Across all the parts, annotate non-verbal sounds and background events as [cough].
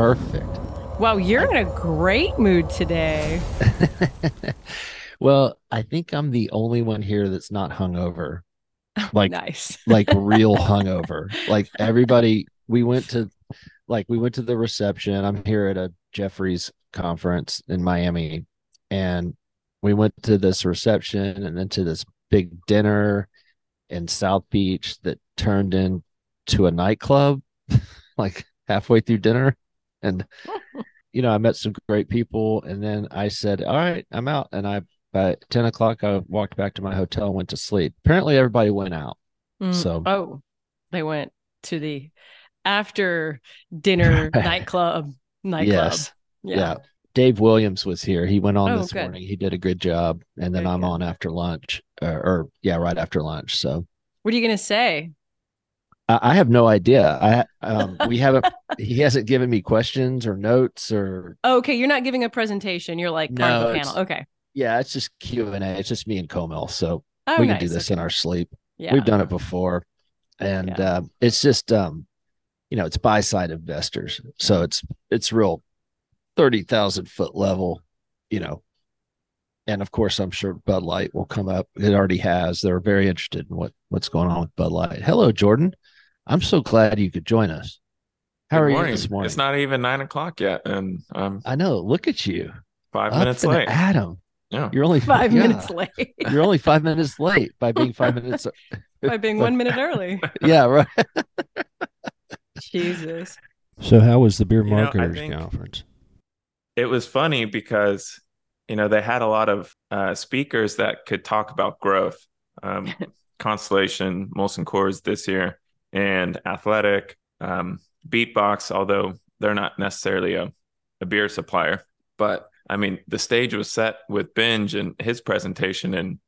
Perfect. Wow, you're in a great mood today. [laughs] well, I think I'm the only one here that's not hungover. [laughs] Like nice. [laughs] like real hungover. Like everybody we went to like we went to the reception. I'm here at a Jefferies conference in Miami and we went to this reception and then to this big dinner in South Beach that turned into a nightclub like halfway through dinner and [laughs] you know, I met some great people, and then I said, "All right, I'm out." And I by ten o'clock, I walked back to my hotel and went to sleep. Apparently, everybody went out. Mm, So oh, they went to the after dinner [laughs] nightclub. Nightclub. yes, yeah. Dave Williams was here. He went on Oh, this good. morning. He did a good job, and then Very I'm good. on after lunch, or, or yeah, right after lunch. So What are you gonna say? I, have no idea. I um, we haven't. he hasn't given me questions or notes or Oh, okay, you're not giving a presentation. You're like part of No, the panel. Okay. yeah, it's just Q and A. It's just me and Comel. So Oh, we nice. can do this okay. in our sleep. Yeah. We've done it before, and Yeah. uh, it's just um, you know, it's buy side investors, so it's it's real thirty thousand foot level, you know. And of course, I'm sure Bud Light will come up. It already has. They're very interested in what what's going on with Bud Light. Hello, Jordan. I'm so glad you could join us. How Good are morning. you this morning? It's not even nine o'clock yet, and I'm I know. Look at you, five minutes late. Adam. Yeah. You're only Five yeah, minutes late You're only five minutes late by being five minutes. [laughs] [laughs] by being one minute early. Yeah, right. [laughs] Jesus. So, how was the beer You know, marketers think- conference? It was funny because you know they had a lot of uh, speakers that could talk about growth. Um, Constellation, Molson Coors this year, and Athletic, um, Beatbox. Although they're not necessarily a, a beer supplier, but I mean the stage was set with Benj and his presentation, and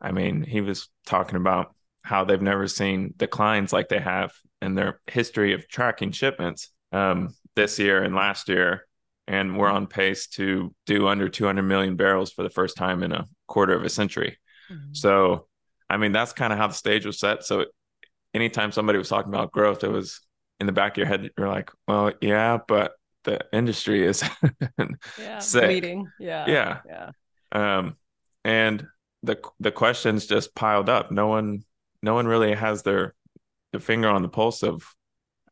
I mean he was talking about how they've never seen declines like they have in their history of tracking shipments um, this year and last year. And we're on pace to do under 200 million barrels for the first time in a quarter of a century. So, I mean, that's kind of how the stage was set. So, anytime somebody was talking about growth, it was in the back of your head. You're like, well, yeah, but the industry is, [laughs] Yeah. Sick. Bleeding. Yeah. yeah. Yeah. Um, and the the questions just piled up. No one, no one really has their their finger on the pulse of.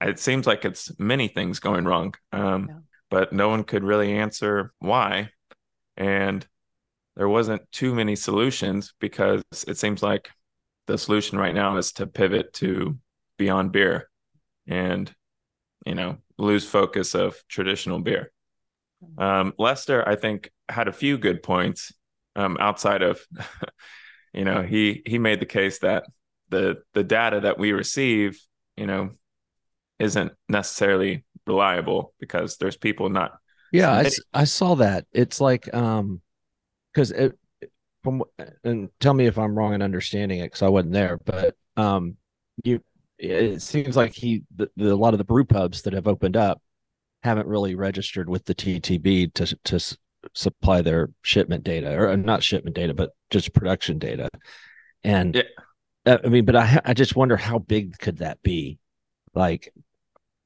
It seems like it's many things going wrong, um, Yeah. but no one could really answer why, and there wasn't too many solutions because it seems like the solution right now is to pivot to beyond beer, and you know lose focus of traditional beer. Um, Lester, I think, had a few good points um, outside of, [laughs] you know, he he made the case that the the data that we receive, you know, isn't necessarily reliable because there's people not. Yeah, I, I saw that. It's like um because it from and tell me if I'm wrong in understanding it because I wasn't there, but um you it seems like he the, the a lot of the brew pubs that have opened up haven't really registered with the TTB to to s- supply their shipment data or uh, not shipment data but just production data. And Yeah. uh, I mean, but I I just wonder how big could that be? Like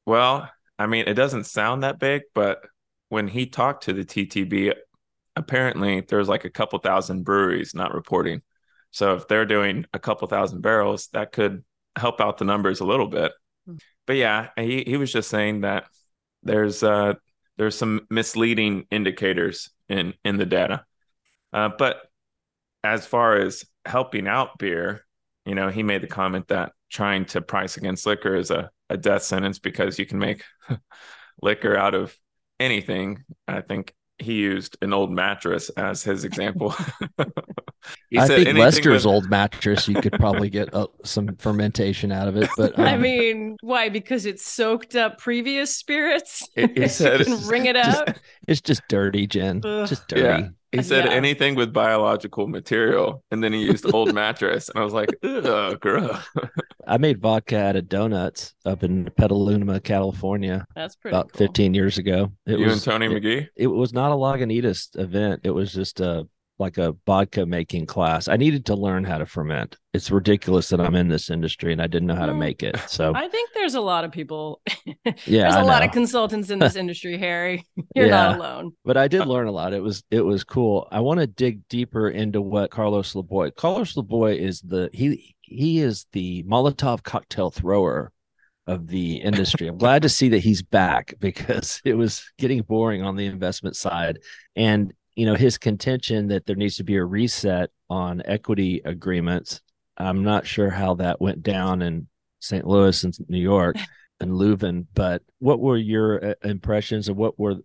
Well, I mean, it doesn't sound that big, but when he talked to the TTB, apparently there's like a couple thousand breweries not reporting. So if they're doing a couple thousand barrels, that could help out the numbers a little bit. Hmm. But yeah, he, he was just saying that there's uh there's some misleading indicators in in the data. Uh, but as far as helping out beer, you know, he made the comment that trying to price against liquor is a, a death sentence because you can make [laughs] liquor out of anything. I think he used an old mattress as his example. [laughs] [laughs] he I said think Lester's with- old mattress, you could probably get uh, some fermentation out of it. But [laughs] I um, mean, why? Because it soaked up previous spirits. He- he [laughs] said you can it's wring it just- out. it's just dirty, Jen. Ugh. Just dirty. Yeah. He said Yeah. anything with biological material, and then he used old [laughs] mattress, and I was like, "Ugh, gross." I made vodka out of donuts up in Petaluma, California, That's pretty about cool. 15 years ago. It you was and Tony it, Magee. it was not a Lagunitas event. It was just a like a vodka making class. I needed to learn how to ferment. It's ridiculous that I'm in this industry and I didn't know how to make it. So I think there's a lot of people. [laughs] yeah, there's a I lot know. of consultants in this [laughs] industry, Harry. [laughs] You're Yeah. not alone. but I did uh, learn a lot. It was it was cool. I want to dig deeper into what Carlos Laboy. Carlos Laboy is the he he is the Molotov cocktail thrower of the industry. I'm glad to see that he's back because it was getting boring on the investment side. And you know his contention that there needs to be a reset on equity agreements. I'm not sure how that went down in St. Louis and New York [laughs] and Leuven, but what were your uh, impressions and what were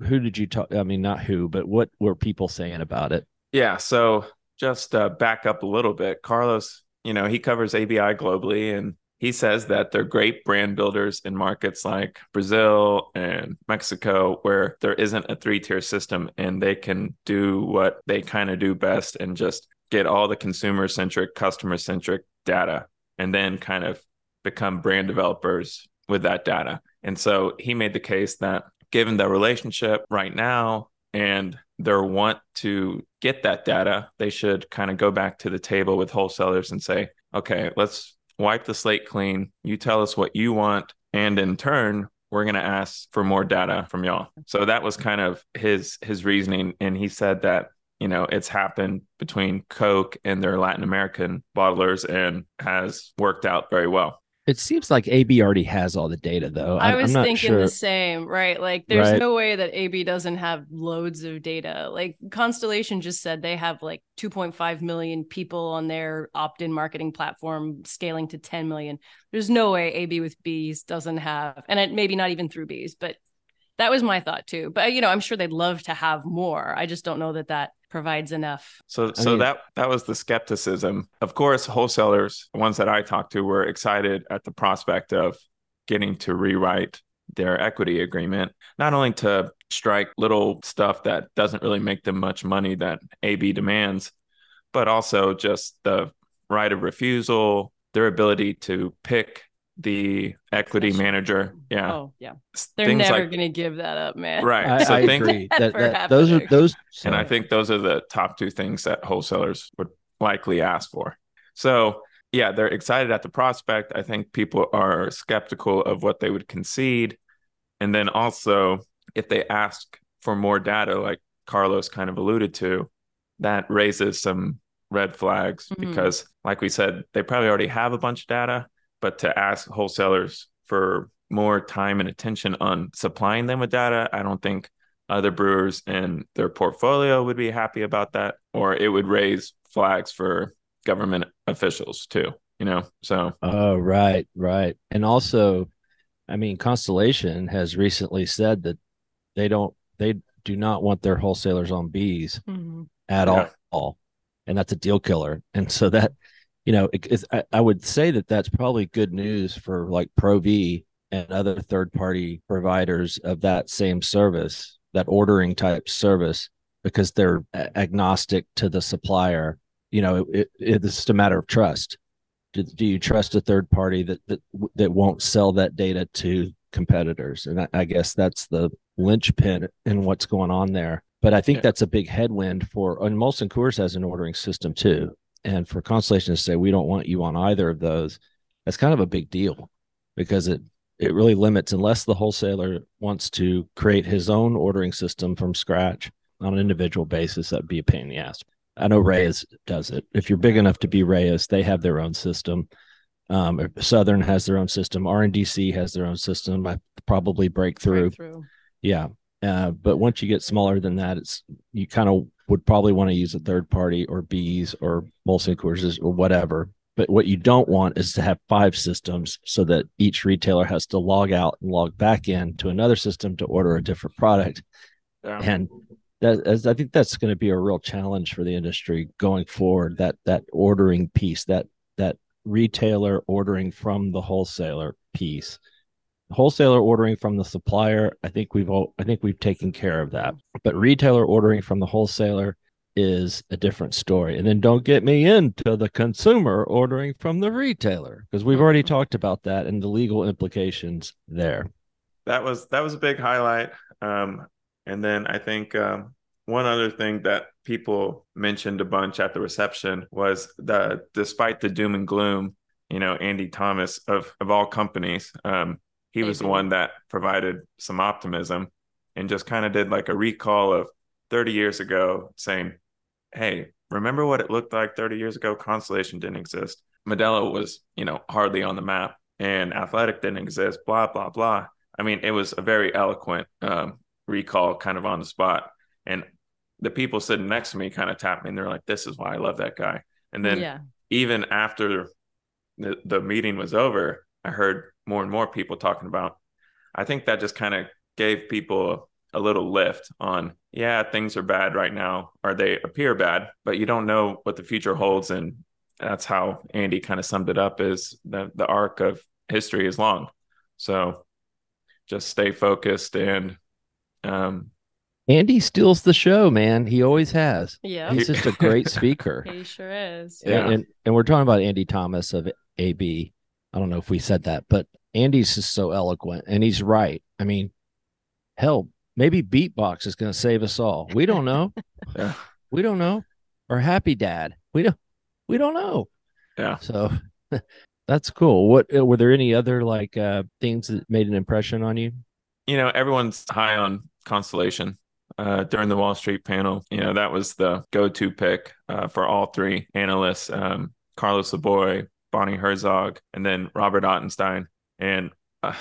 who did you talk i mean not who but what were people saying about it Yeah. So just uh, back up a little bit. Carlos, you know, he covers ABI globally and he says that they're great brand builders in markets like Brazil and Mexico, where there isn't a three tier system and they can do what they kind of do best and just get all the consumer centric, customer centric data and then kind of become brand developers with that data. And so he made the case that given the relationship right now and their want to get that data, they should kind of go back to the table with wholesalers and say, okay, let's wipe the slate clean. You tell us what you want. And in turn, we're going to ask for more data from y'all. So that was kind of his his reasoning. And he said that, you know, it's happened between Coke and their Latin American bottlers and has worked out very well. It seems like ab already has all the data though I I'm, was thinking sure the same, right? Like, there's Right. no way that AB doesn't have loads of data. Like, Constellation just said they have like 2.5 million people on their opt in marketing platform, scaling to 10 million. There's no way AB with bees doesn't have, and it, maybe not even through bees, but that was my thought too. But, you know, I'm sure they'd love to have more. I just don't know that that provides enough. So I so mean- that that was the skepticism. Of course, wholesalers, the ones that I talked to, were excited at the prospect of getting to rewrite their equity agreement, not only to strike little stuff that doesn't really make them much money that AB demands, but also just the right of refusal, their ability to pick the equity Special- manager. Yeah. Oh, yeah. They're things never like going to give that up, man. right. i, so I think agree [laughs] that, that those are happening. those [laughs] and I think those are the top two things that wholesalers would likely ask for. So, yeah, they're excited at the prospect. I think people are skeptical of what they would concede. And then also, if they ask for more data, like Carlos kind of alluded to, that raises some red flags Mhm. because, like we said, they probably already have a bunch of data, but to ask wholesalers for more time and attention on supplying them with data, I don't think other brewers in their portfolio would be happy about that, or it would raise flags for government officials too, you know? So, oh right right and also i mean constellation has recently said that they don't they do not want their wholesalers on bees Mhm. at Yeah. all and that's a deal killer and so that you know it, I, I would say that that's probably good news for like Provi and other third party providers of that same service that ordering type service because they're agnostic to the supplier you know it, it, it's just a matter of trust do, do you trust a third party that that that won't sell that data to competitors and I, I guess that's the linchpin in what's going on there but I think Yeah. that's a big headwind for and Molson Coors has an ordering system too. And for Constellation to say we don't want you on either of those, that's kind of a big deal because it it really limits unless the wholesaler wants to create his own ordering system from scratch on an individual basis, that'd be a pain in the ass. I know Reyes does it. If you're big enough to be Reyes, they have their own system. Um, Southern has their own system. RNDC has their own system. I probably break through. Breakthru. Yeah. Uh, but once you get smaller than that, it's you kind of would probably want to use a third party or bees or Molson Coors or whatever. But what you don't want is to have five systems so that each retailer has to log out and log back in to another system to order a different product. yeah. And that as I think that's going to be a real challenge for the industry going forward. That that ordering piece, that that retailer ordering from the wholesaler piece wholesaler ordering from the supplier i think we've all i think we've taken care of that. But retailer ordering from the wholesaler is a different story. And then don't get me into the consumer ordering from the retailer because we've already talked about that and the legal implications there. That was that was a big highlight. Um, and then I think um, one other thing that people mentioned a bunch at the reception was that despite the doom and gloom, you know, Andy Thomas of of all companies, um, he was the one that provided some optimism and just kind of did like a recall of 30 years ago, saying, "Hey, remember what it looked like 30 years ago? Constellation didn't exist. Modelo was, you know, hardly on the map, and Athletic didn't exist. Blah blah blah." I mean, it was a very eloquent um, recall, kind of on the spot, and the people sitting next to me kind of tapped me and they're like, this is why I love that guy. And then yeah. even after the, the meeting was over, I heard more and more people talking about, I think that just kind of gave people a, a little lift on, yeah, things are bad right now, or they appear bad, but you don't know what the future holds. And that's how Andy kind of summed it up is the, the arc of history is long. So just stay focused and um, Andy steals the show, man. He always has. Yeah. He's just a great [laughs] speaker. he sure is. Yeah. And, and, and we're talking about Andy Thomas of AB. I don't know if we said that, but Andy's just so eloquent and he's right. I mean, hell, maybe beatbox is going to save us all. We don't know. [laughs] yeah. We don't know. Or happy dad. We don't we don't know. Yeah. So [laughs] that's cool. What uh, were there any other like uh things that made an impression on you? You know, everyone's high on Constellation uh, during the Wall Street panel. You know, that was the go to pick uh, for all three analysts um, Carlos Laboy, Bonnie Herzog, and then Robert Ottenstein. And uh,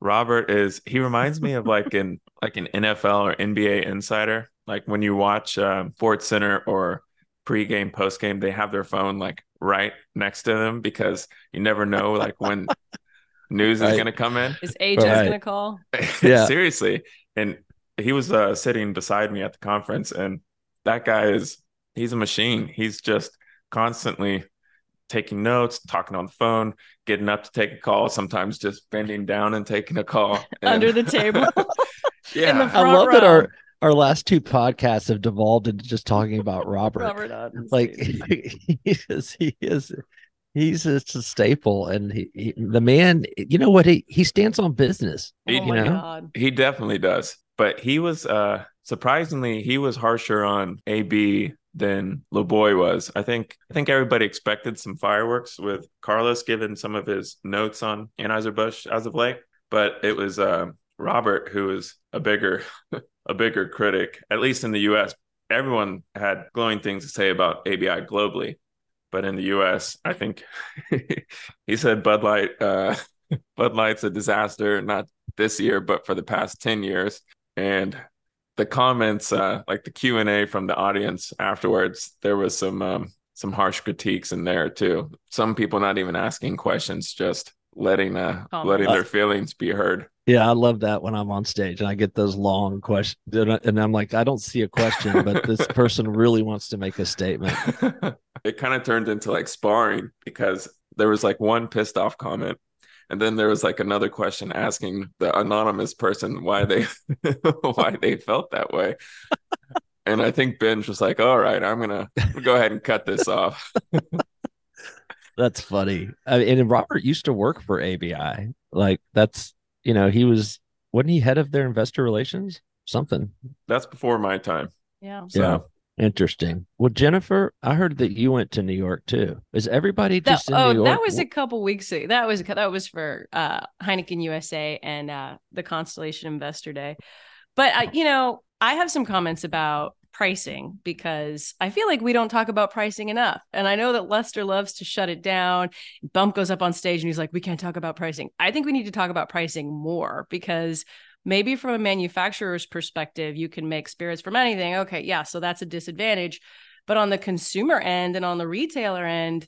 Robert is, he reminds me of like an, [laughs] like an NFL or NBA insider. Like when you watch um, Sports Center or pregame, postgame, they have their phone like right next to them because you never know like when [laughs] news is going to come in. Is agent's right. going to call. [laughs] yeah. Seriously. And he was uh, sitting beside me at the conference, and that guy is he's a machine. He's just constantly taking notes, talking on the phone, getting up to take a call, sometimes just bending down and taking a call [laughs] and... under the table. [laughs] yeah, I love row. that our our last two podcasts have devolved into just talking about Robert. Robert like [laughs] he is, he is, he's just a staple, and he, he, the man. You know what? He he stands on business. Oh you know? God. He definitely does but he was uh surprisingly he was harsher on AB than Laboy was. I think I think everybody expected some fireworks with Carlos given some of his notes on Anheuser-Busch as of late, but it was uh, Robert who was a bigger [laughs] a bigger critic, at least in the US. Everyone had glowing things to say about ABI globally, but in the US, I think [laughs] he said Bud Light uh, [laughs] Bud Light's a disaster, not this year, but for the past 10 years and the comments uh like the q&a from the audience afterwards there was some um some harsh critiques in there too. Some people not even asking questions just letting uh comments. letting their feelings be heard. Yeah i love that when i'm on stage and i get those long questions and i'm like i don't see a question but this [laughs] person really wants to make a statement. [laughs] It kind of turned into like sparring because there was like one pissed off comment and then there was like another question asking the anonymous person why they [laughs] why they felt that way. And i think benj was like all right i'm gonna go ahead and cut this off. [laughs] That's funny. I mean, and robert used to work for abi like that's you know he was wasn't he head of their investor relations? Something. That's before my time. Yeah. So yeah. Interesting. Well, Jennifer, I heard that you went to New York too. Is everybody just that, in oh, New York? that was a couple weeks ago. That was that was for uh, Heineken USA and uh, the Constellation Investor Day. But uh, you know, I have some comments about pricing because I feel like we don't talk about pricing enough. And I know that Lester loves to shut it down. Bump goes up on stage and he's like, "We can't talk about pricing." I think we need to talk about pricing more because maybe from a manufacturer's perspective, you can make spirits from anything. Okay, yeah, so that's a disadvantage. But on the consumer end and on the retailer end,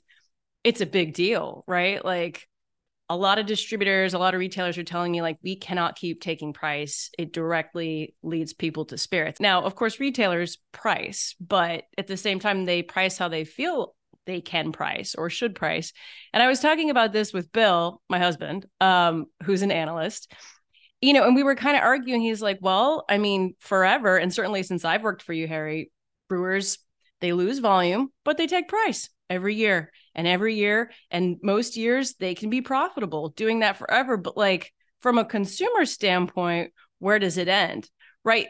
it's a big deal, right? Like a lot of distributors, a lot of retailers are telling me, like, we cannot keep taking price. It directly leads people to spirits. Now, of course, retailers price, but at the same time, they price how they feel they can price or should price. And I was talking about this with Bill, my husband, um, who's an analyst you know, and we were kind of arguing. He's like, well, I mean, forever, and certainly since I've worked for you, Harry, brewers, they lose volume, but they take price every year and every year. And most years they can be profitable doing that forever. But like from a consumer standpoint, where does it end? Right.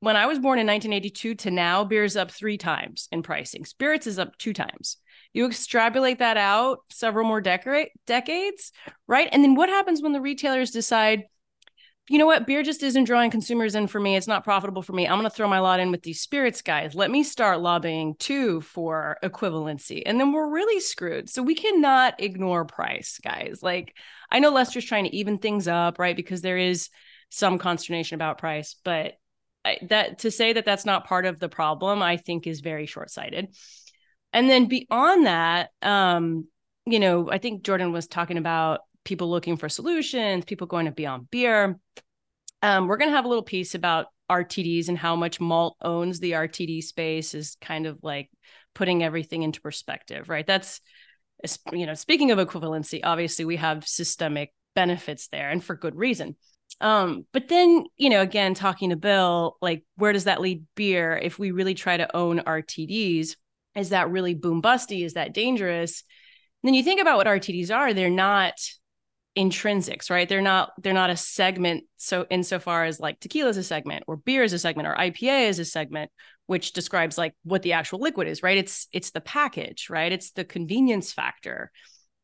when I was born in 1982 to now, beer's up three times in pricing. Spirits is up two times. You extrapolate that out several more decade decades, right? And then what happens when the retailers decide, you know what, beer just isn't drawing consumers in for me. It's not profitable for me. I'm going to throw my lot in with these spirits guys. Let me start lobbying too for equivalency. And then we're really screwed. So we cannot ignore price, guys. Like I know Lester's trying to even things up, right? Because there is some consternation about price, but I, that to say that that's not part of the problem, I think is very short sighted. And then beyond that, um, you know, I think Jordan was talking about people looking for solutions, people going to beyond beer. Um, we're going to have a little piece about RTDs and how much malt owns the RTD space is kind of like putting everything into perspective, right? That's, you know, speaking of equivalency, obviously we have systemic benefits there and for good reason. Um, but then, you know, again, talking to Bill, like, where does that lead beer if we really try to own RTDs? Is that really boom busty? Is that dangerous? And then you think about what RTDs are, they're not intrinsics, right? They're not they're not a segment. So insofar as like tequila is a segment, or beer is a segment, or IPA is a segment, which describes like what the actual liquid is, right? It's it's the package, right? It's the convenience factor.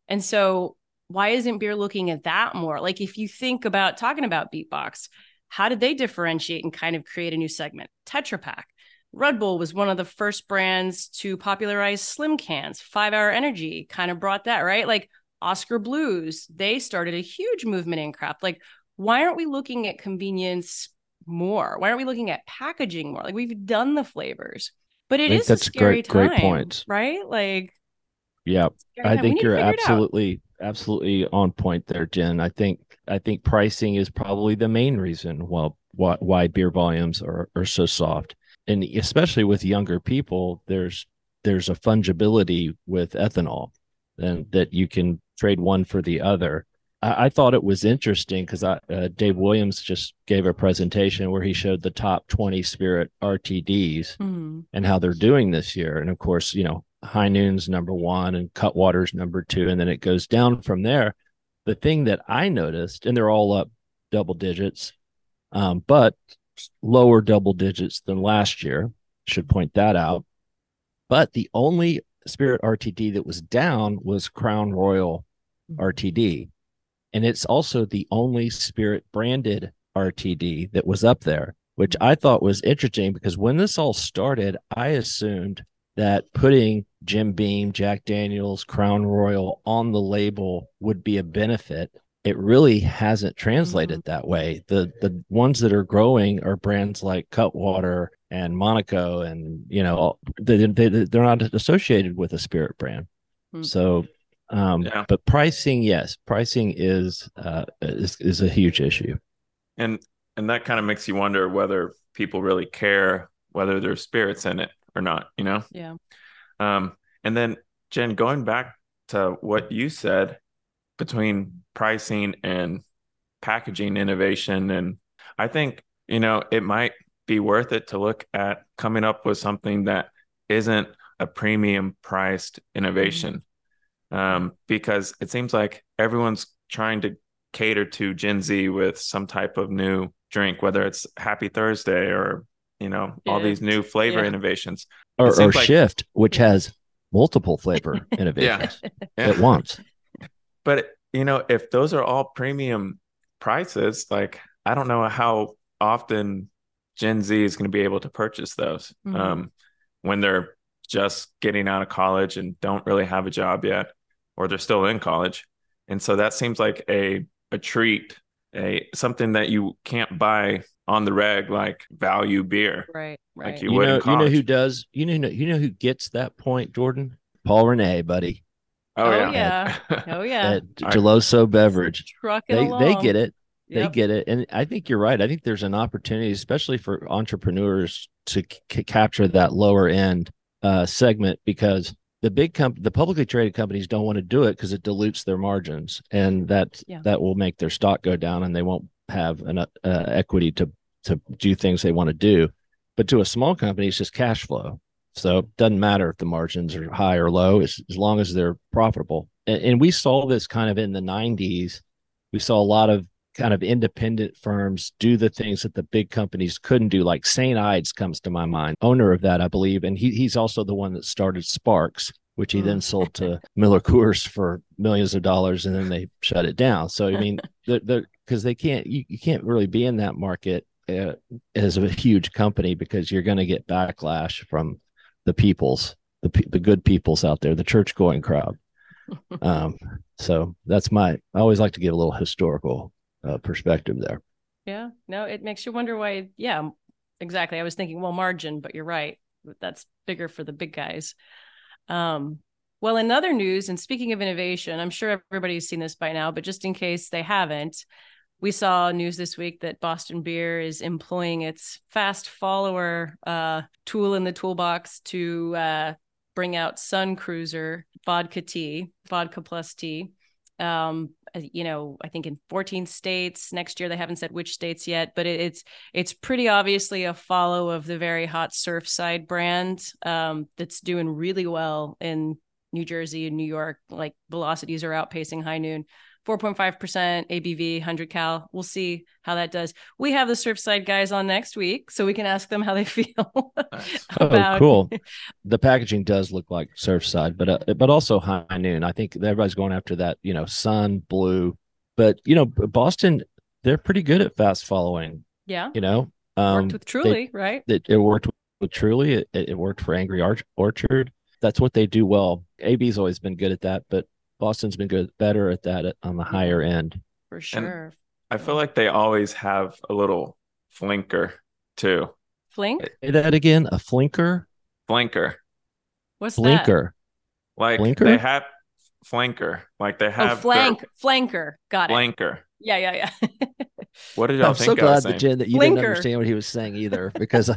And so why isn't beer looking at that more? Like if you think about talking about beatbox, how did they differentiate and kind of create a new segment? Tetra Pak. Red Bull was one of the first brands to popularize slim cans. Five Hour Energy kind of brought that, right? Like Oskar Blues, they started a huge movement in craft. Like, why aren't we looking at convenience more? Why aren't we looking at packaging more? Like, we've done the flavors, but it is that's a scary great, time, great point, right? Like, yeah, I think you're absolutely absolutely on point there, Jen. I think I think pricing is probably the main reason why why, why beer volumes are, are so soft, and especially with younger people, there's there's a fungibility with ethanol, and that you can trade one for the other. I, I thought it was interesting because uh, Dave Williams just gave a presentation where he showed the top 20 spirit RTDs mm-hmm. and how they're doing this year, and of course, you know High Noon's number one and Cutwater's number two, and then it goes down from there. The thing that I noticed, and they're all up double digits, um, but lower double digits than last year. Should point that out. But the only Spirit RTD that was down was Crown Royal RTD. And it's also the only Spirit branded RTD that was up there, which I thought was interesting because when this all started, I assumed that putting Jim Beam, Jack Daniels, Crown Royal on the label would be a benefit. It really hasn't translated mm-hmm. that way. The the ones that are growing are brands like Cutwater and Monaco, and you know they, they they're not associated with a spirit brand. Mm-hmm. So, um, yeah. but pricing, yes, pricing is uh, is is a huge issue, and and that kind of makes you wonder whether people really care whether there's spirits in it or not, you know? Yeah. Um, and then Jen, going back to what you said between pricing and packaging innovation, and I think, you know, it might be worth it to look at coming up with something that isn't a premium priced innovation. Mm-hmm. Um, because it seems like everyone's trying to cater to Gen Z with some type of new drink, whether it's Happy Thursday or you know all these new flavor yeah. innovations or, or like... shift which has multiple flavor [laughs] innovations yeah. yeah. at once but you know if those are all premium prices like i don't know how often gen z is going to be able to purchase those mm-hmm. um, when they're just getting out of college and don't really have a job yet or they're still in college and so that seems like a a treat a something that you can't buy on the reg like value beer. Right. Right. Like you, you would know, you know who does you know you know who gets that point, Jordan? Paul Renee, buddy. Oh, oh yeah. yeah. [laughs] oh yeah. At Geloso Beverage. they along. they get it. They get it. And I think you're right. I think there's an opportunity, especially for entrepreneurs, to c- capture that lower end uh, segment because the big comp the publicly traded companies don't want to do it because it dilutes their margins and that yeah. that will make their stock go down and they won't have an uh, equity to to do things they want to do but to a small company it's just cash flow so it doesn't matter if the margins are high or low as, as long as they're profitable and, and we saw this kind of in the 90s we saw a lot of kind of independent firms do the things that the big companies couldn't do. Like St. Ides comes to my mind, owner of that, I believe. And he, he's also the one that started Sparks, which he then Mm. sold to Miller Coors for millions of dollars and then they shut it down. So, I mean, [laughs] the, the, because they can't, you, you can't really be in that market uh, as a huge company because you're going to get backlash from the peoples, the, pe- the good peoples out there, the church going crowd. [laughs] Um, so that's my, I always like to give a little historical uh, perspective there. Yeah. No, it makes you wonder why. Yeah, exactly. I was thinking, well, margin, but you're right. That's bigger for the big guys. Um, well, in other news, and speaking of innovation, I'm sure everybody's seen this by now, but just in case they haven't, we saw news this week that Boston Beer is employing its fast follower uh, tool in the toolbox to uh, bring out Sun Cruiser vodka tea, vodka plus tea. Um, you know, I think in 14 states. Next year, they haven't said which states yet, but it, it's it's pretty obviously a follow of the very hot Surfside brand um, that's doing really well in New Jersey and New York. Like velocities are outpacing High Noon. 4.5% ABV, 100 cal. We'll see how that does. We have the Surfside guys on next week, so we can ask them how they [laughs] feel Nice. about oh, cool. the packaging does look like Surfside, but uh, but also High Noon. I think everybody's going after that, you know, sun, blue. But you know, Boston, they're pretty good at fast following. Yeah, You know, um, worked with Truly, right? it, it worked with Truly. It, it worked for Angry Arch- Orchard. That's what they do well. AB's always been good at that, but Boston's been good, better at that on the higher mm-hmm. end. For sure. I feel like they always have a little flinker too. Flink? Say that again. A flinker, Flanker. What's that? flinker. Like Flanker? they have flanker. Like they Oh, have their flank, flanker. Got it. flanker. Yeah, yeah, yeah. [laughs] What did y'all I'm think so I was glad that? Jen that you Flinker. didn't understand what he was saying either, because I,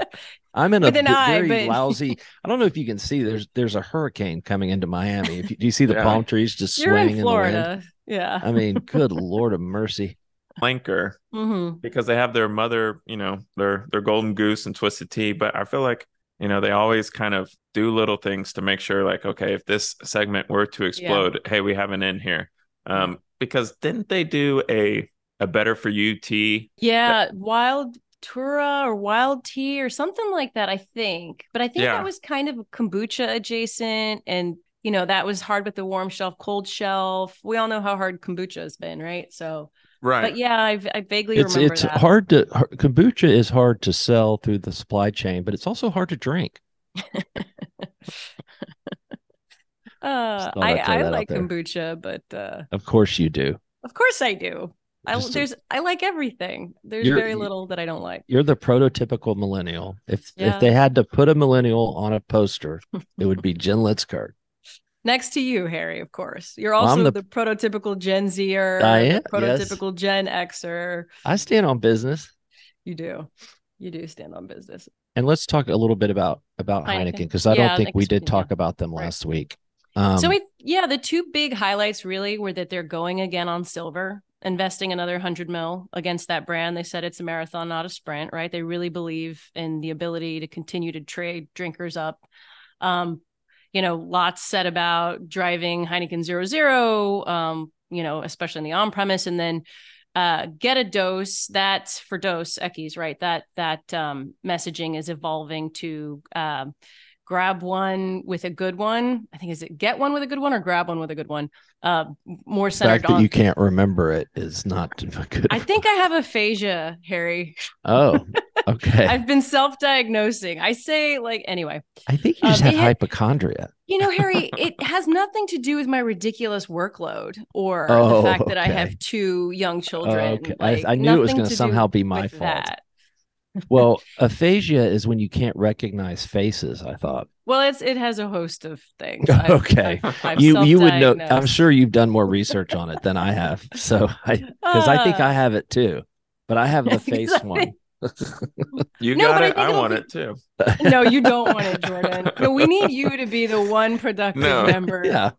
I'm in a With an v- eye, very but- lousy. I don't know if you can see. There's there's a hurricane coming into Miami. If you, do you see the Yeah. palm trees just You're swaying in in, the wind? Florida. Yeah. I mean, good lord of mercy. flanker hmm because they have their mother, you know, their their golden goose and twisted tea. But I feel like you know they always kind of do little things to make sure, like, okay, if this segment were to explode, hey, we have an end here. Um, because didn't they do a a better for you tea? Yeah, wild Tura or wild tea or something like that, I think. But I think Yeah. that was kind of kombucha adjacent. And, you know, that was hard with the warm shelf, cold shelf. We all know how hard kombucha has been, right? So, Right. but yeah, I, I vaguely It's remember it's that. hard to kombucha is hard to sell through the supply chain, but it's also hard to drink. [laughs] Uh, I, I'd throw I that out like kombucha, but uh, Of course you do. of course I do. I Just there's I like everything. There's very little that I don't like. You're the prototypical millennial. If Yeah. if they had to put a millennial on a poster, [laughs] it would be Jen Litzkart. Next to you, Harry, of course. You're Well, also the- the, prototypical Gen Zer, am, yes. prototypical Gen Xer. I stand on business. You do. You do stand on business. And let's talk a little bit about about Heineken. Because I Yeah, don't think we did talk about them Right. last week. Um, so we yeah, the two big highlights really were that they're going again on silver, investing another 100 mil against that brand. They said it's a marathon, not a sprint, right? They really believe in the ability to continue to trade drinkers up. Um, you know, lots said about driving Heineken zero zero, um, you know, especially in the on premise, and then uh, get a dose. That's for Dos Equis, right? That that um, messaging is evolving to um, grab one with a good one. I think is it get one with a good one or grab one with a good one. Uh, more the centered fact that on. you can't remember it is not [laughs] good. I think I have aphasia, Harry. Oh, [laughs] okay. I've been self-diagnosing. I say like anyway. I think you um, just have it had- hypochondria. You know, Harry, [laughs] it has nothing to do with my ridiculous workload or Oh, the fact that I have two young children. okay. I- Like, I knew it was gonna somehow be my fault. that. Well, aphasia is when you can't recognize faces. I thought. Well, it's it has a host of things. [laughs] I've- Okay. I've- I've you you would know. I'm sure you've done more research on it than I have. So I because I think Ah. I have it too, but I have the [laughs] face Exactly. one. [laughs] You No, got but I it. think I, want be- it too. no, you don't want it, Jordan. No, we need you to be the one productive No. member. yeah,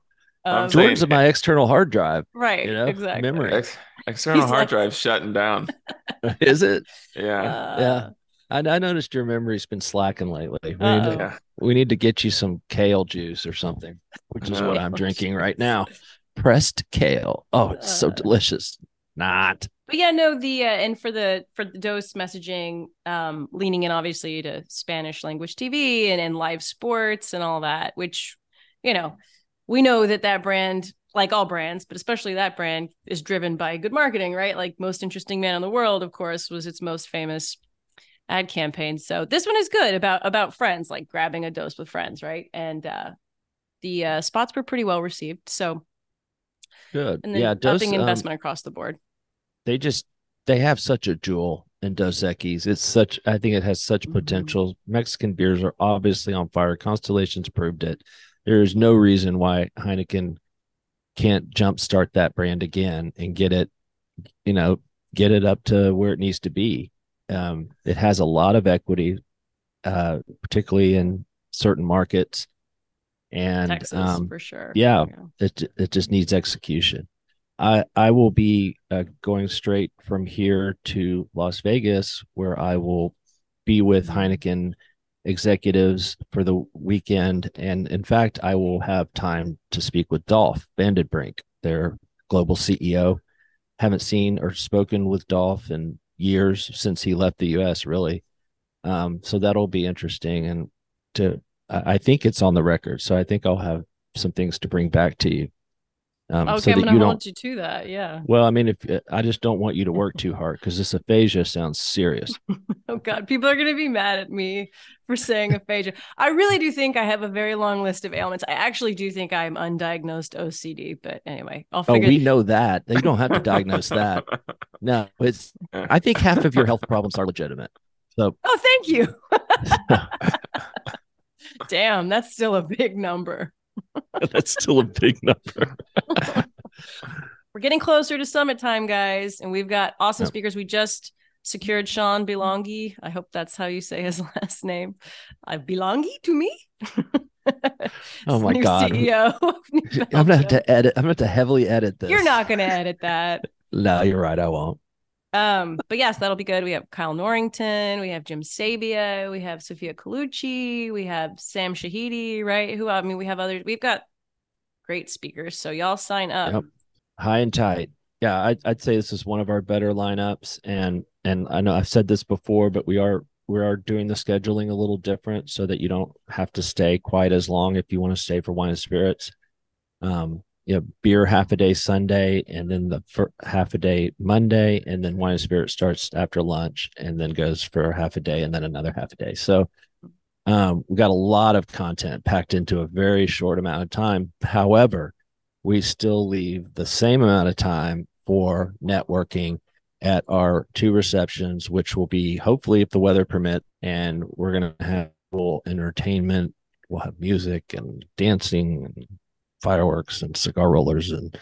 I'm of- my external hard drive. right. you know, exactly. memory. Ex- external He's hard like- drive shutting down. [laughs] Is it? Yeah. Uh, Yeah. I, I noticed your memory's been slacking lately. We need, to, yeah. we need to get you some kale juice or something, which is No. what I'm drinking right now. Pressed kale. Oh, it's so Uh. delicious. Not. but yeah, no, the uh, and for the for the Dos messaging, um, leaning in obviously to Spanish language TV and, and live sports and all that, which you know, we know that that brand, like all brands, but especially that brand, is driven by good marketing, right? Like most interesting man in the world, of course, was its most famous ad campaign. So this one is good about about friends, like grabbing a Dos with friends, right? And uh, the uh, spots were pretty well received. So good, and then yeah, Dos, upping um, investment across the board. they just they have such a jewel in Dos Equis. It's such I think it has such Mhm. potential. Mexican beers are obviously on fire. Constellations proved it. There is no reason why Heineken can't jumpstart that brand again and get it, you know, get it up to where it needs to be. Um, it has a lot of equity, uh, particularly in certain markets, and Texas um, for sure. yeah. it it just needs execution. I I will be uh, going straight from here to Las Vegas, where I will be with Heineken executives for the weekend, and in fact, I will have time to speak with Dolph Vandenbrink, their global CEO. Haven't seen or spoken with Dolf in years since he left the U.S. Really, um, so that'll be interesting, and to I I think it's on the record, so I think I'll have some things to bring back to you. Um, Okay, so I'm you don't. hold you to that. Yeah. Well, I mean, if I just don't want you to work too hard because this aphasia sounds serious. [laughs] Oh God, people are gonna be mad at me for saying aphasia. I really do think I have a very long list of ailments. I actually do think I'm undiagnosed OCD, but anyway, I'll figure. Oh, figure. we know that. You don't have to diagnose that. [laughs] No, it's. I think half of your health problems are legitimate. So oh, thank you. [laughs] Damn, that's still a big number. [laughs] that's still a big number. [laughs] We're getting closer to summit time, guys, and we've got awesome Yep. speakers. We just secured Sean Belongi. I hope that's how you say his [laughs] last name. Uh, Belongi to me. Oh my God. CEO. I'm gonna have to edit. I'm gonna have to heavily edit this. You're not going to edit that. No, you're right. I won't. Um, but yes, that'll be good. We have Kyle Norrington, we have Jim Sabia, we have Sophia Colucci, we have Sam Shahidi, right? Who I mean, we have others. We've got great speakers. So y'all sign up. Yep. High and tight. Yeah, I'd, I'd say this is one of our better lineups, and and I know I've said this before, but we are we are doing the scheduling a little different so that you don't have to stay quite as long if you want to stay for wine and spirits. Um, you know, beer half a day Sunday, and then the half a day Monday, and then wine and spirit starts after lunch, and then goes for half a day, and then another half a day. So, um, we got a lot of content packed into a very short amount of time. However, we still leave the same amount of time for networking at our two receptions, which will be hopefully if the weather permit, and we're gonna have full entertainment. We'll have music and dancing and fireworks and cigar rollers and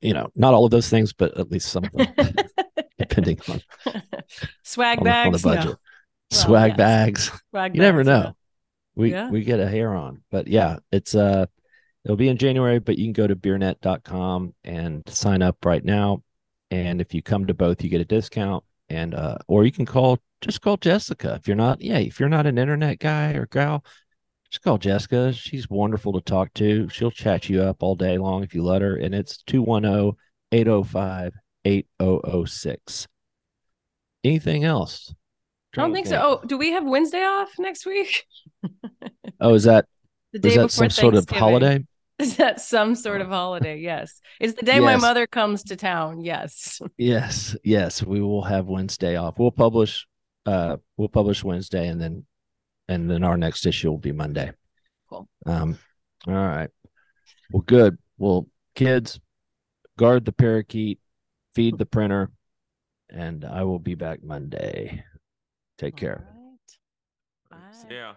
you know, not all of those things, but at least some of them, [laughs] depending on, Swag on, the, on the bags. No. budget. Well, Swag yes. bags. Swag You never bags, yeah. know. We Yeah. we get a hair on. But yeah, it's uh it'll be in January, but you can go to beernet.com and sign up right now. And if you come to both, you get a discount. And uh or you can call just call Jessica. If you're not, yeah, if you're not an internet guy or gal, just call Jessica. She's wonderful to talk to. She'll chat you up all day long if you let her. And it's 210-805-8006. Anything else? I don't think so. Oh, do we have Wednesday off next week? [laughs] Oh, is that The day is that before some sort of holiday? [laughs] Is that some sort of holiday? Yes. It's the day my mother comes to town. Yes. [laughs] Yes, yes, we will have Wednesday off. We'll publish uh we'll publish Wednesday and then and then our next issue will be Monday. Cool. Um all right. Well good. Well kids guard the parakeet, feed the printer, and I will be back Monday. Take care. All right. Bye. Yeah.